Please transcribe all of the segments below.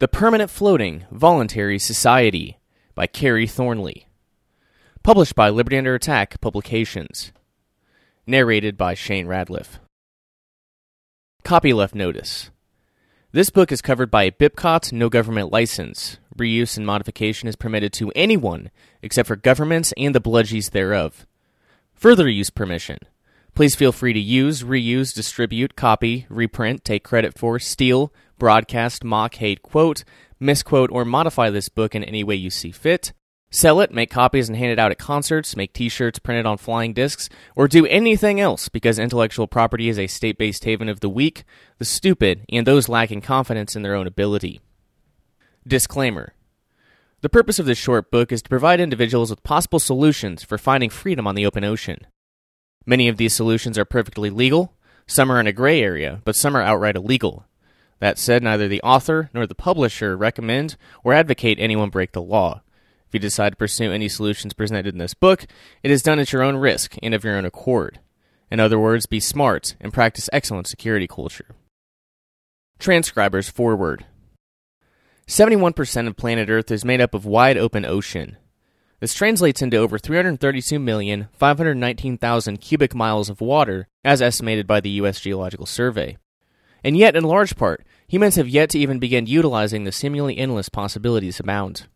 The Permanent Floating Voluntary Society by Kerry Thornley. Published by Liberty Under Attack Publications. Narrated by Shane Radliff. Copyleft Notice. This book is covered by a BIPCOT no government license. Reuse and modification is permitted to anyone except for governments and the bludgies thereof. Further use permission. Please feel free to use, reuse, distribute, copy, reprint, take credit for, steal, broadcast, mock, hate, quote, misquote, or modify this book in any way you see fit. Sell it, make copies and hand it out at concerts, make t shirts, printed on flying discs, or do anything else because intellectual property is a state based haven of the weak, the stupid, and those lacking confidence in their own ability. Disclaimer The purpose of this short book is to provide individuals with possible solutions for finding freedom on the open ocean. Many of these solutions are perfectly legal, some are in a gray area, but some are outright illegal. That said, neither the author nor the publisher recommend or advocate anyone break the law. If you decide to pursue any solutions presented in this book, it is done at your own risk and of your own accord. In other words, be smart and practice excellent security culture. Transcribers forward 71% of planet Earth is made up of wide open ocean. This translates into over 332,519,000 cubic miles of water, as estimated by the U.S. Geological Survey. And yet, in large part, humans have yet to even begin utilizing the seemingly endless possibilities abound.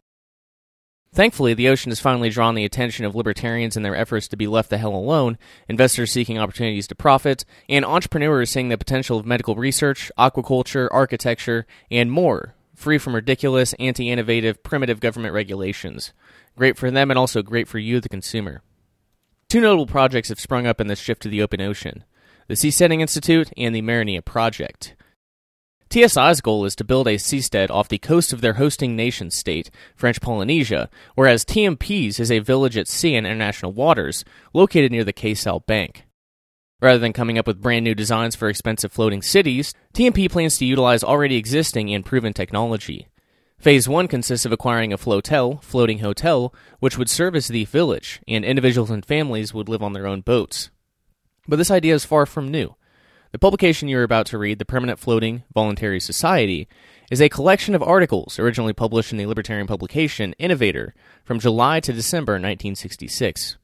Thankfully, the ocean has finally drawn the attention of libertarians in their efforts to be left the hell alone, investors seeking opportunities to profit, and entrepreneurs seeing the potential of medical research, aquaculture, architecture, and more, free from ridiculous, anti innovative, primitive government regulations. Great for them and also great for you, the consumer. Two notable projects have sprung up in this shift to the open ocean the Seasteading Institute and the Marinia Project. TSI's goal is to build a seastead off the coast of their hosting nation state, French Polynesia, whereas TMP's is a village at sea in international waters, located near the Cay Sal Bank. Rather than coming up with brand new designs for expensive floating cities, TMP plans to utilize already existing and proven technology. Phase 1 consists of acquiring a flotel, floating hotel, which would serve as the village, and individuals and families would live on their own boats. But this idea is far from new. The publication you're about to read, The Permanent Floating Voluntary Society, is a collection of articles originally published in the libertarian publication Innovator from July to December 1966.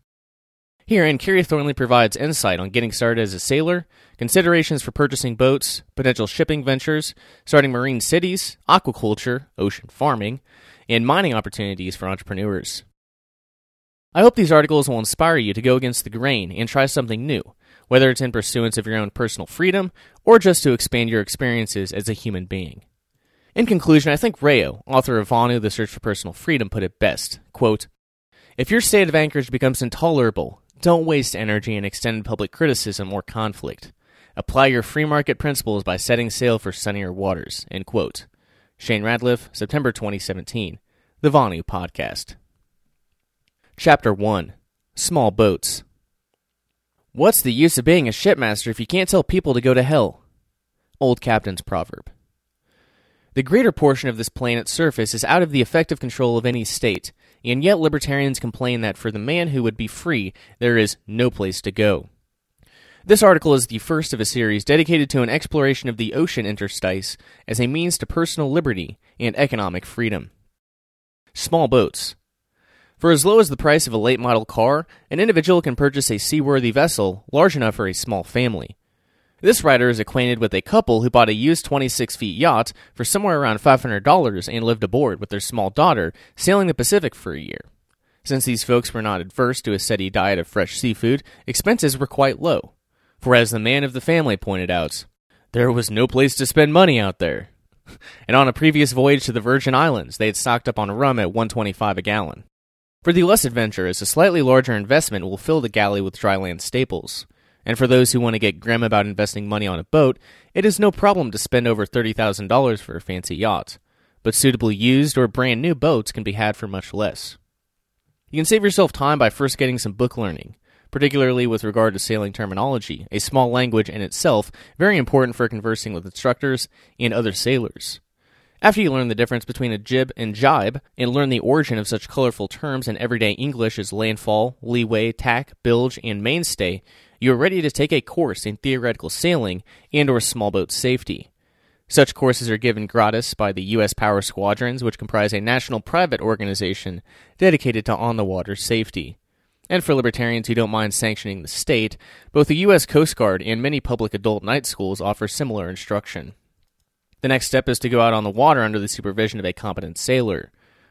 Herein, Kerry Thornley provides insight on getting started as a sailor, considerations for purchasing boats, potential shipping ventures, starting marine cities, aquaculture, ocean farming, and mining opportunities for entrepreneurs. I hope these articles will inspire you to go against the grain and try something new, whether it's in pursuance of your own personal freedom or just to expand your experiences as a human being. In conclusion, I think Rayo, author of Vonu, The Search for Personal Freedom, put it best. Quote, if your state of anchorage becomes intolerable, don't waste energy in extended public criticism or conflict. Apply your free market principles by setting sail for sunnier waters. End quote. Shane Radliff, September 2017. The Vonu Podcast. Chapter 1 Small Boats. What's the use of being a shipmaster if you can't tell people to go to hell? Old Captain's Proverb. The greater portion of this planet's surface is out of the effective control of any state, and yet libertarians complain that for the man who would be free, there is no place to go. This article is the first of a series dedicated to an exploration of the ocean interstice as a means to personal liberty and economic freedom. Small boats. For as low as the price of a late model car, an individual can purchase a seaworthy vessel large enough for a small family. This writer is acquainted with a couple who bought a used 26 feet yacht for somewhere around $500 and lived aboard with their small daughter, sailing the Pacific for a year. Since these folks were not adverse to a steady diet of fresh seafood, expenses were quite low. For as the man of the family pointed out, there was no place to spend money out there. and on a previous voyage to the Virgin Islands, they had stocked up on rum at 125 a gallon. For the less adventurous, a slightly larger investment will fill the galley with dry land staples. And for those who want to get grim about investing money on a boat, it is no problem to spend over $30,000 for a fancy yacht. But suitably used or brand new boats can be had for much less. You can save yourself time by first getting some book learning, particularly with regard to sailing terminology, a small language in itself very important for conversing with instructors and other sailors. After you learn the difference between a jib and jibe, and learn the origin of such colorful terms in everyday English as landfall, leeway, tack, bilge, and mainstay, you are ready to take a course in theoretical sailing and or small boat safety. Such courses are given gratis by the U.S. Power Squadrons, which comprise a national private organization dedicated to on the water safety. And for libertarians who don't mind sanctioning the state, both the U.S. Coast Guard and many public adult night schools offer similar instruction. The next step is to go out on the water under the supervision of a competent sailor.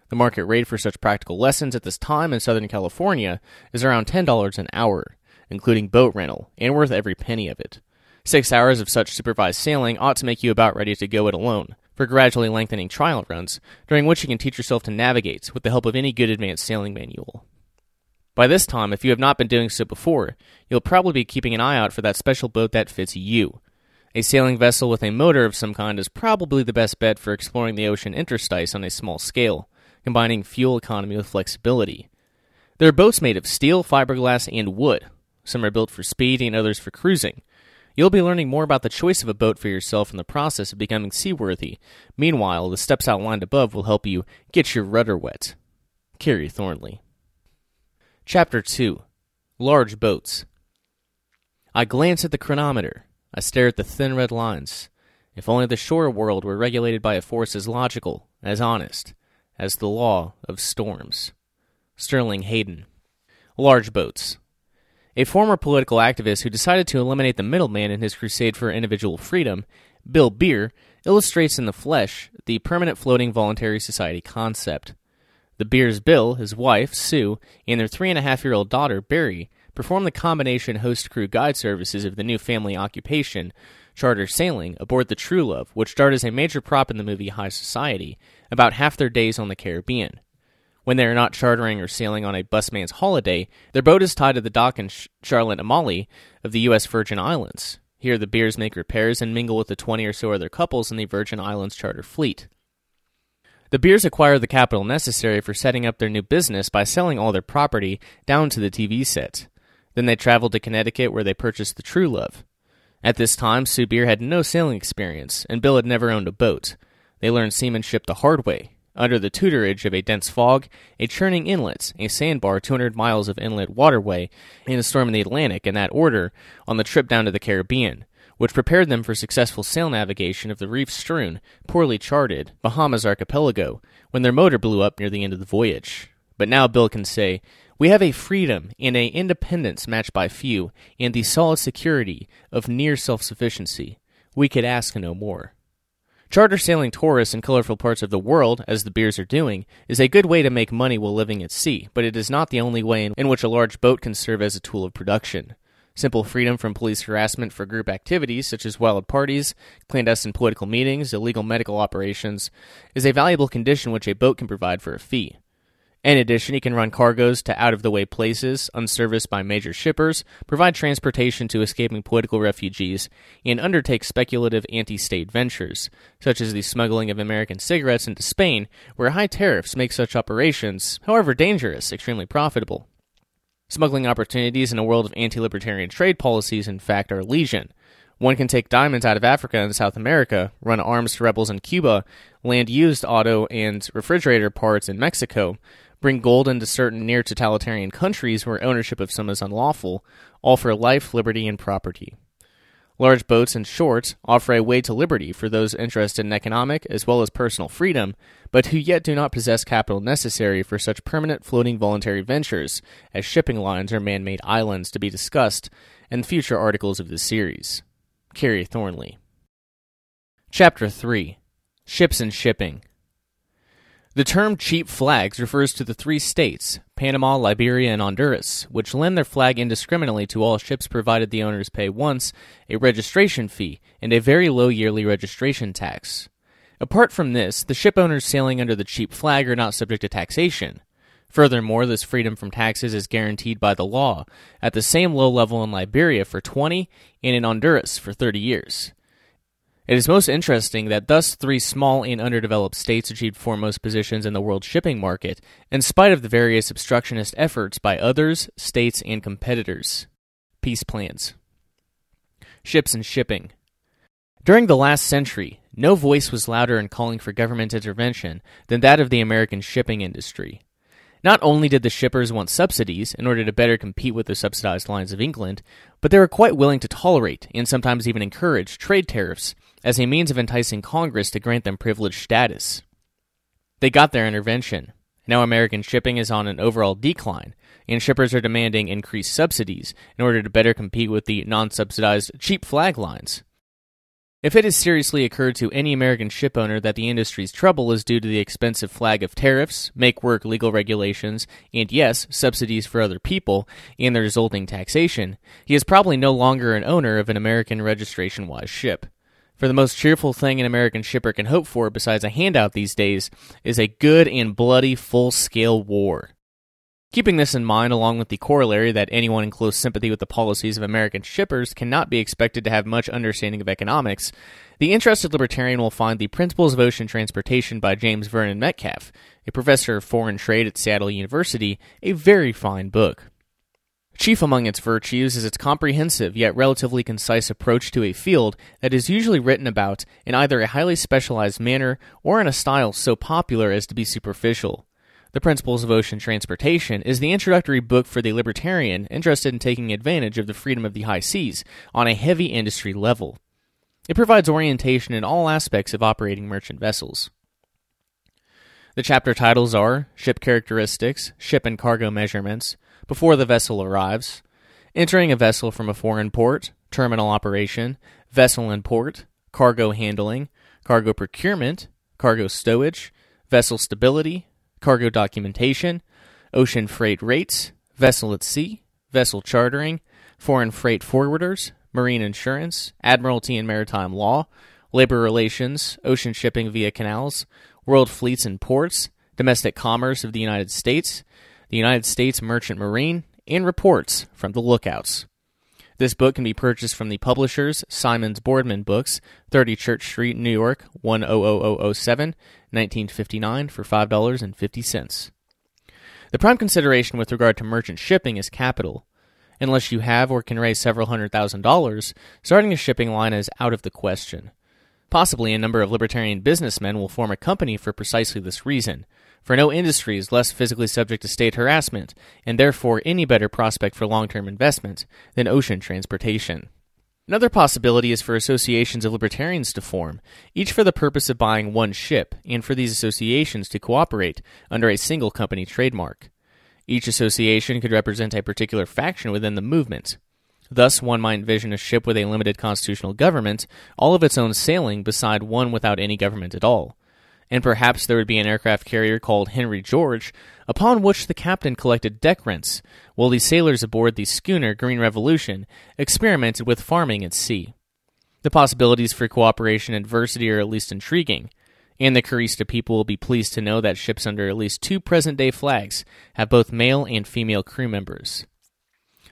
The market rate for such practical lessons at this time in Southern California is around $10 an hour, including boat rental, and worth every penny of it. Six hours of such supervised sailing ought to make you about ready to go it alone, for gradually lengthening trial runs, during which you can teach yourself to navigate with the help of any good advanced sailing manual. By this time, if you have not been doing so before, you'll probably be keeping an eye out for that special boat that fits you. A sailing vessel with a motor of some kind is probably the best bet for exploring the ocean interstice on a small scale, combining fuel economy with flexibility. There are boats made of steel, fiberglass, and wood. Some are built for speed and others for cruising. You'll be learning more about the choice of a boat for yourself in the process of becoming seaworthy. Meanwhile, the steps outlined above will help you get your rudder wet. Kerry Thornley. Chapter 2 Large Boats. I glance at the chronometer. I stare at the thin red lines. If only the shore world were regulated by a force as logical, as honest, as the law of storms. Sterling Hayden. Large boats. A former political activist who decided to eliminate the middleman in his crusade for individual freedom, Bill Beer, illustrates in the flesh the permanent floating voluntary society concept. The Beers Bill, his wife, Sue, and their three and a half year old daughter, Barry, perform the combination host crew guide services of the new family occupation, charter sailing, aboard the True Love, which starred as a major prop in the movie High Society, about half their days on the Caribbean. When they are not chartering or sailing on a busman's holiday, their boat is tied to the dock in Charlotte Amalie of the U.S. Virgin Islands. Here, the Beers make repairs and mingle with the 20 or so other couples in the Virgin Islands charter fleet. The Beers acquire the capital necessary for setting up their new business by selling all their property down to the TV set. Then they traveled to Connecticut where they purchased the True Love. At this time, Sue Beer had no sailing experience, and Bill had never owned a boat. They learned seamanship the hard way, under the tutorage of a dense fog, a churning inlet, a sandbar 200 miles of inlet waterway, and a storm in the Atlantic in that order on the trip down to the Caribbean which prepared them for successful sail navigation of the reef strewn, poorly charted Bahamas archipelago when their motor blew up near the end of the voyage. But now Bill can say, We have a freedom and a independence matched by few, and the solid security of near self sufficiency. We could ask no more. Charter sailing tourists in colorful parts of the world, as the beers are doing, is a good way to make money while living at sea, but it is not the only way in which a large boat can serve as a tool of production. Simple freedom from police harassment for group activities such as wild parties, clandestine political meetings, illegal medical operations is a valuable condition which a boat can provide for a fee. In addition, he can run cargoes to out of the way places, unserviced by major shippers, provide transportation to escaping political refugees, and undertake speculative anti state ventures, such as the smuggling of American cigarettes into Spain, where high tariffs make such operations, however dangerous, extremely profitable. Smuggling opportunities in a world of anti libertarian trade policies, in fact, are legion. One can take diamonds out of Africa and South America, run arms to rebels in Cuba, land used auto and refrigerator parts in Mexico, bring gold into certain near totalitarian countries where ownership of some is unlawful, all for life, liberty, and property. Large boats, and short, offer a way to liberty for those interested in economic as well as personal freedom, but who yet do not possess capital necessary for such permanent floating voluntary ventures as shipping lines or man made islands to be discussed in future articles of this series. Kerry Thornley. Chapter 3 Ships and Shipping the term cheap flags refers to the three states, Panama, Liberia, and Honduras, which lend their flag indiscriminately to all ships provided the owners pay once a registration fee and a very low yearly registration tax. Apart from this, the ship owners sailing under the cheap flag are not subject to taxation. Furthermore, this freedom from taxes is guaranteed by the law, at the same low level in Liberia for 20 and in Honduras for 30 years. It is most interesting that thus three small and underdeveloped states achieved foremost positions in the world shipping market, in spite of the various obstructionist efforts by others, states, and competitors. Peace plans. Ships and shipping. During the last century, no voice was louder in calling for government intervention than that of the American shipping industry. Not only did the shippers want subsidies in order to better compete with the subsidized lines of England, but they were quite willing to tolerate and sometimes even encourage trade tariffs as a means of enticing Congress to grant them privileged status. They got their intervention. Now American shipping is on an overall decline, and shippers are demanding increased subsidies in order to better compete with the non subsidized cheap flag lines. If it has seriously occurred to any American shipowner that the industry's trouble is due to the expensive flag of tariffs, make work legal regulations, and yes, subsidies for other people, and the resulting taxation, he is probably no longer an owner of an American registration wise ship. For the most cheerful thing an American shipper can hope for besides a handout these days is a good and bloody full scale war. Keeping this in mind, along with the corollary that anyone in close sympathy with the policies of American shippers cannot be expected to have much understanding of economics, the interested libertarian will find The Principles of Ocean Transportation by James Vernon Metcalf, a professor of foreign trade at Seattle University, a very fine book. Chief among its virtues is its comprehensive yet relatively concise approach to a field that is usually written about in either a highly specialized manner or in a style so popular as to be superficial. The Principles of Ocean Transportation is the introductory book for the libertarian interested in taking advantage of the freedom of the high seas on a heavy industry level. It provides orientation in all aspects of operating merchant vessels. The chapter titles are Ship Characteristics, Ship and Cargo Measurements, Before the Vessel Arrives, Entering a Vessel from a Foreign Port, Terminal Operation, Vessel in Port, Cargo Handling, Cargo Procurement, Cargo Stowage, Vessel Stability, cargo documentation, ocean freight rates, vessel at sea, vessel chartering, foreign freight forwarders, marine insurance, admiralty and maritime law, labor relations, ocean shipping via canals, world fleets and ports, domestic commerce of the United States, the United States Merchant Marine, and reports from the lookouts. This book can be purchased from the publishers Simmons Boardman Books, 30 Church Street, New York, 100007, 1959 for $5.50. The prime consideration with regard to merchant shipping is capital. Unless you have or can raise several hundred thousand dollars, starting a shipping line is out of the question. Possibly a number of libertarian businessmen will form a company for precisely this reason, for no industry is less physically subject to state harassment, and therefore any better prospect for long term investment than ocean transportation. Another possibility is for associations of libertarians to form, each for the purpose of buying one ship, and for these associations to cooperate under a single company trademark. Each association could represent a particular faction within the movement. Thus, one might envision a ship with a limited constitutional government, all of its own sailing, beside one without any government at all and perhaps there would be an aircraft carrier called Henry George, upon which the captain collected deck rents, while the sailors aboard the schooner Green Revolution experimented with farming at sea. The possibilities for cooperation and diversity are at least intriguing, and the Kerista people will be pleased to know that ships under at least two present day flags have both male and female crew members.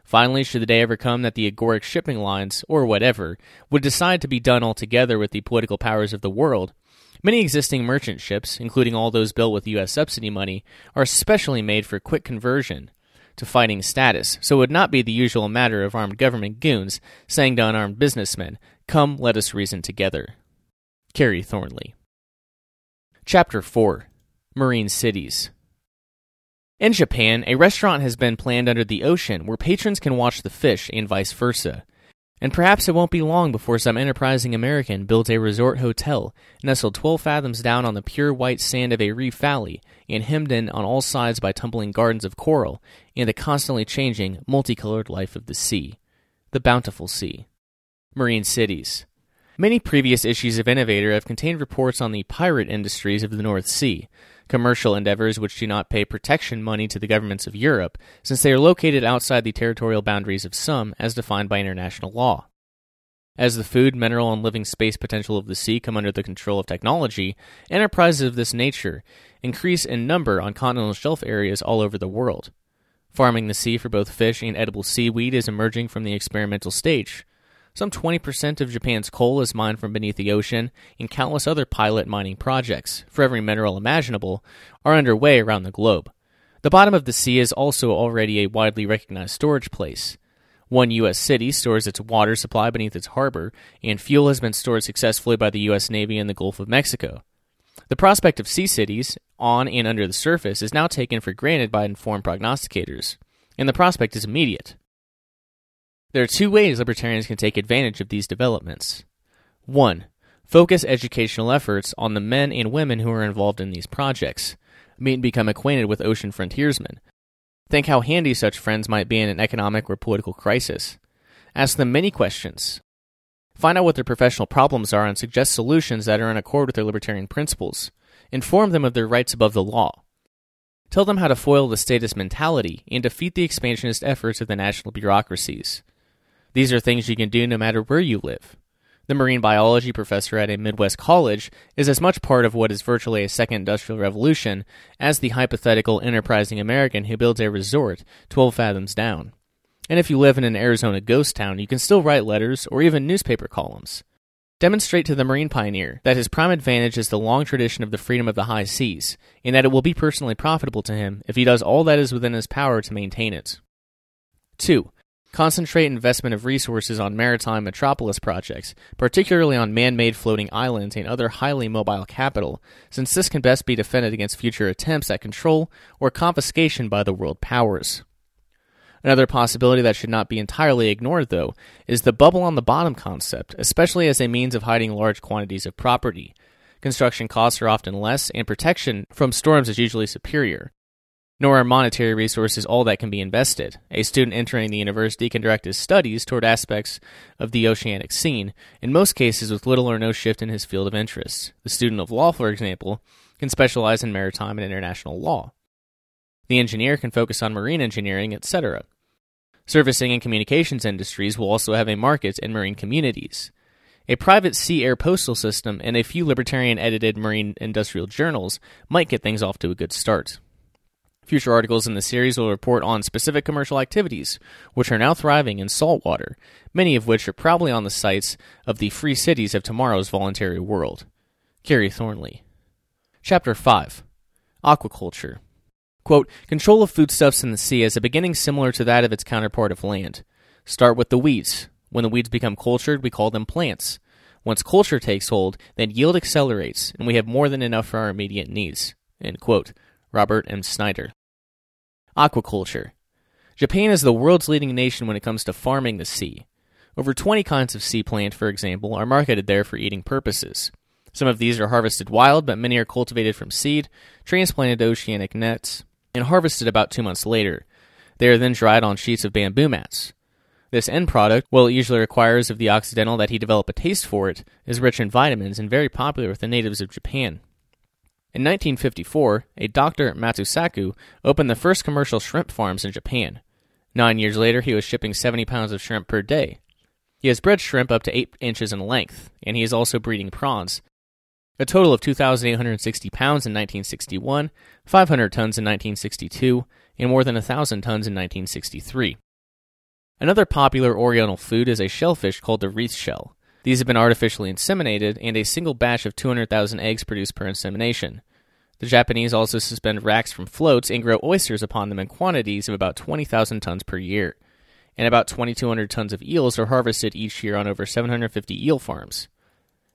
Finally, should the day ever come that the agoric shipping lines, or whatever, would decide to be done altogether with the political powers of the world, Many existing merchant ships, including all those built with U.S. subsidy money, are specially made for quick conversion to fighting status, so it would not be the usual matter of armed government goons saying to unarmed businessmen, Come, let us reason together. Kerry Thornley. Chapter 4 Marine Cities In Japan, a restaurant has been planned under the ocean where patrons can watch the fish and vice versa. And perhaps it won't be long before some enterprising American builds a resort hotel nestled 12 fathoms down on the pure white sand of a reef valley and hemmed in on all sides by tumbling gardens of coral and the constantly changing, multicolored life of the sea. The bountiful sea. Marine cities. Many previous issues of Innovator have contained reports on the pirate industries of the North Sea, commercial endeavors which do not pay protection money to the governments of Europe, since they are located outside the territorial boundaries of some as defined by international law. As the food, mineral, and living space potential of the sea come under the control of technology, enterprises of this nature increase in number on continental shelf areas all over the world. Farming the sea for both fish and edible seaweed is emerging from the experimental stage, some 20% of Japan's coal is mined from beneath the ocean, and countless other pilot mining projects, for every mineral imaginable, are underway around the globe. The bottom of the sea is also already a widely recognized storage place. One U.S. city stores its water supply beneath its harbor, and fuel has been stored successfully by the U.S. Navy in the Gulf of Mexico. The prospect of sea cities, on and under the surface, is now taken for granted by informed prognosticators, and the prospect is immediate. There are two ways libertarians can take advantage of these developments. 1. Focus educational efforts on the men and women who are involved in these projects. Meet and become acquainted with ocean frontiersmen. Think how handy such friends might be in an economic or political crisis. Ask them many questions. Find out what their professional problems are and suggest solutions that are in accord with their libertarian principles. Inform them of their rights above the law. Tell them how to foil the status mentality and defeat the expansionist efforts of the national bureaucracies. These are things you can do no matter where you live. The marine biology professor at a Midwest college is as much part of what is virtually a second industrial revolution as the hypothetical enterprising American who builds a resort 12 fathoms down. And if you live in an Arizona ghost town, you can still write letters or even newspaper columns. Demonstrate to the marine pioneer that his prime advantage is the long tradition of the freedom of the high seas, and that it will be personally profitable to him if he does all that is within his power to maintain it. 2. Concentrate investment of resources on maritime metropolis projects, particularly on man made floating islands and other highly mobile capital, since this can best be defended against future attempts at control or confiscation by the world powers. Another possibility that should not be entirely ignored, though, is the bubble on the bottom concept, especially as a means of hiding large quantities of property. Construction costs are often less, and protection from storms is usually superior. Nor are monetary resources all that can be invested. A student entering the university can direct his studies toward aspects of the oceanic scene, in most cases with little or no shift in his field of interest. The student of law, for example, can specialize in maritime and international law. The engineer can focus on marine engineering, etc. Servicing and communications industries will also have a market in marine communities. A private sea air postal system and a few libertarian edited marine industrial journals might get things off to a good start. Future articles in the series will report on specific commercial activities, which are now thriving in saltwater, many of which are probably on the sites of the free cities of tomorrow's voluntary world. Kerry Thornley. Chapter 5 Aquaculture. Quote, Control of foodstuffs in the sea has a beginning similar to that of its counterpart of land. Start with the weeds. When the weeds become cultured, we call them plants. Once culture takes hold, then yield accelerates, and we have more than enough for our immediate needs. End quote. Robert M. Snyder. Aquaculture. Japan is the world's leading nation when it comes to farming the sea. Over 20 kinds of sea plant, for example, are marketed there for eating purposes. Some of these are harvested wild, but many are cultivated from seed, transplanted to oceanic nets, and harvested about two months later. They are then dried on sheets of bamboo mats. This end product, while it usually requires of the Occidental that he develop a taste for it, is rich in vitamins and very popular with the natives of Japan. In 1954, a Dr. Motosaku opened the first commercial shrimp farms in Japan. Nine years later, he was shipping 70 pounds of shrimp per day. He has bred shrimp up to 8 inches in length, and he is also breeding prawns. A total of 2,860 pounds in 1961, 500 tons in 1962, and more than 1,000 tons in 1963. Another popular oriental food is a shellfish called the wreath shell. These have been artificially inseminated, and a single batch of 200,000 eggs produced per insemination. The Japanese also suspend racks from floats and grow oysters upon them in quantities of about 20,000 tons per year. And about 2,200 tons of eels are harvested each year on over 750 eel farms.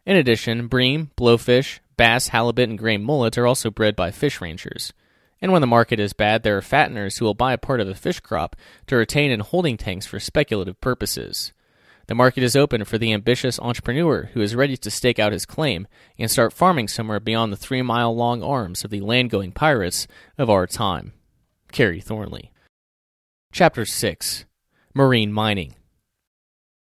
In addition, bream, blowfish, bass, halibut, and gray mullet are also bred by fish ranchers. And when the market is bad, there are fatteners who will buy a part of the fish crop to retain in holding tanks for speculative purposes. The market is open for the ambitious entrepreneur who is ready to stake out his claim and start farming somewhere beyond the three mile long arms of the land going pirates of our time. Kerry Thornley. Chapter 6 Marine Mining.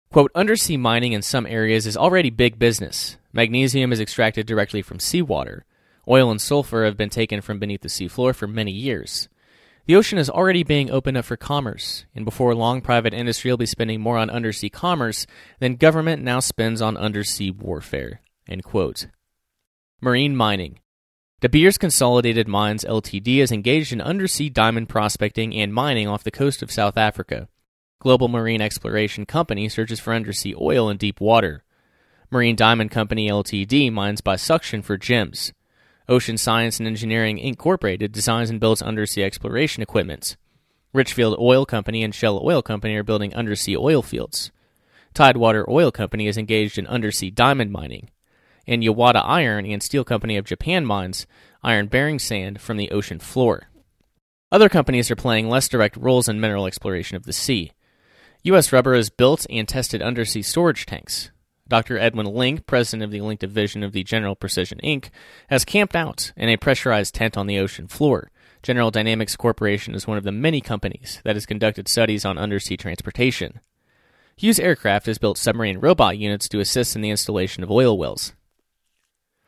Quote, undersea mining in some areas is already big business. Magnesium is extracted directly from seawater. Oil and sulfur have been taken from beneath the seafloor for many years. The ocean is already being opened up for commerce, and before long, private industry will be spending more on undersea commerce than government now spends on undersea warfare. Marine mining. De Beers Consolidated Mines Ltd. is engaged in undersea diamond prospecting and mining off the coast of South Africa. Global Marine Exploration Company searches for undersea oil in deep water. Marine Diamond Company Ltd. mines by suction for gems. Ocean Science and Engineering Incorporated designs and builds undersea exploration equipment. Richfield Oil Company and Shell Oil Company are building undersea oil fields. Tidewater Oil Company is engaged in undersea diamond mining. And Yawata Iron and Steel Company of Japan mines iron bearing sand from the ocean floor. Other companies are playing less direct roles in mineral exploration of the sea. U.S. Rubber has built and tested undersea storage tanks. Dr. Edwin Link, president of the Link division of the General Precision Inc., has camped out in a pressurized tent on the ocean floor. General Dynamics Corporation is one of the many companies that has conducted studies on undersea transportation. Hughes Aircraft has built submarine robot units to assist in the installation of oil wells.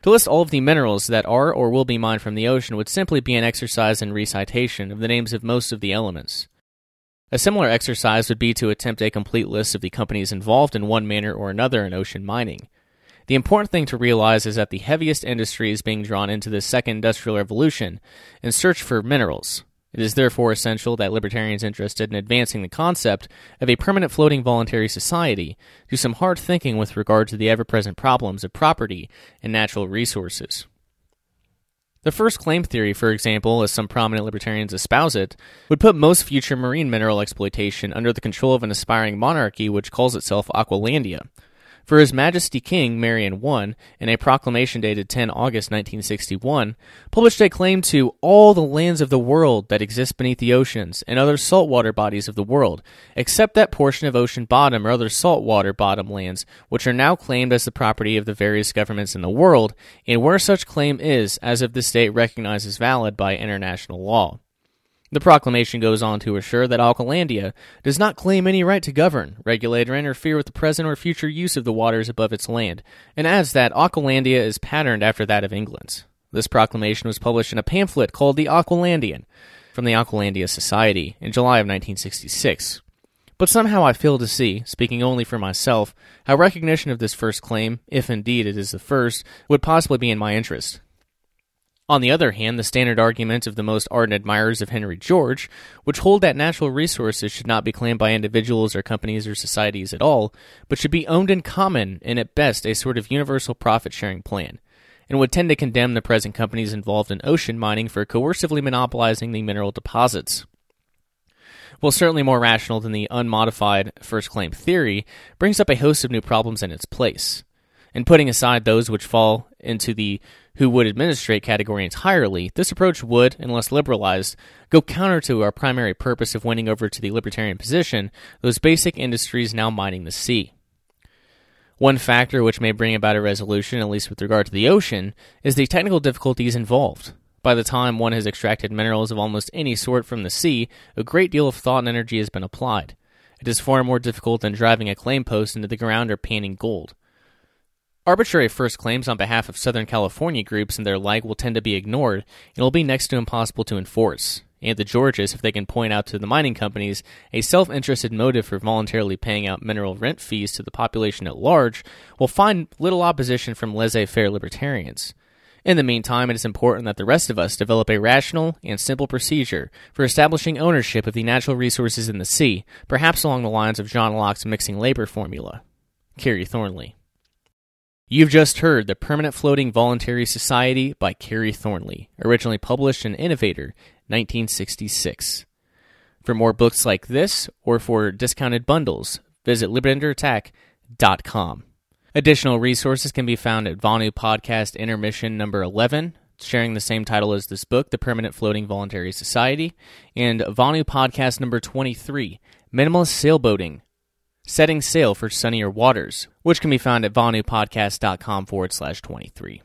To list all of the minerals that are or will be mined from the ocean would simply be an exercise in recitation of the names of most of the elements. A similar exercise would be to attempt a complete list of the companies involved in one manner or another in ocean mining. The important thing to realize is that the heaviest industry is being drawn into this second industrial revolution in search for minerals. It is therefore essential that libertarians interested in advancing the concept of a permanent floating voluntary society do some hard thinking with regard to the ever present problems of property and natural resources. The first claim theory, for example, as some prominent libertarians espouse it, would put most future marine mineral exploitation under the control of an aspiring monarchy which calls itself Aqualandia, for His Majesty King Marian I, in a proclamation dated 10 August 1961, published a claim to all the lands of the world that exist beneath the oceans and other saltwater bodies of the world, except that portion of ocean bottom or other saltwater bottom lands which are now claimed as the property of the various governments in the world, and where such claim is, as of this date, recognized as valid by international law. The proclamation goes on to assure that Aqualandia does not claim any right to govern, regulate, or interfere with the present or future use of the waters above its land, and adds that Aqualandia is patterned after that of England's. This proclamation was published in a pamphlet called The Aqualandian from the Aqualandia Society in July of 1966. But somehow I fail to see, speaking only for myself, how recognition of this first claim, if indeed it is the first, would possibly be in my interest. On the other hand, the standard argument of the most ardent admirers of Henry George, which hold that natural resources should not be claimed by individuals or companies or societies at all, but should be owned in common and at best a sort of universal profit sharing plan, and would tend to condemn the present companies involved in ocean mining for coercively monopolizing the mineral deposits. While certainly more rational than the unmodified first claim theory, brings up a host of new problems in its place. And putting aside those which fall into the who would administrate category entirely, this approach would, unless liberalized, go counter to our primary purpose of winning over to the libertarian position those basic industries now mining the sea. One factor which may bring about a resolution, at least with regard to the ocean, is the technical difficulties involved. By the time one has extracted minerals of almost any sort from the sea, a great deal of thought and energy has been applied. It is far more difficult than driving a claim post into the ground or panning gold. Arbitrary first claims on behalf of Southern California groups and their like will tend to be ignored and will be next to impossible to enforce. And the Georges, if they can point out to the mining companies a self interested motive for voluntarily paying out mineral rent fees to the population at large, will find little opposition from laissez faire libertarians. In the meantime, it is important that the rest of us develop a rational and simple procedure for establishing ownership of the natural resources in the sea, perhaps along the lines of John Locke's mixing labor formula. Kerry Thornley. You've just heard The Permanent Floating Voluntary Society by Kerry Thornley, originally published in Innovator, 1966. For more books like this, or for discounted bundles, visit libertyunderattack.com. Additional resources can be found at Vonu Podcast Intermission number 11, sharing the same title as this book, The Permanent Floating Voluntary Society, and Vonu Podcast number 23, Minimalist Sailboating, Setting Sail for Sunnier Waters, which can be found at vonupodcast.com forward slash 23.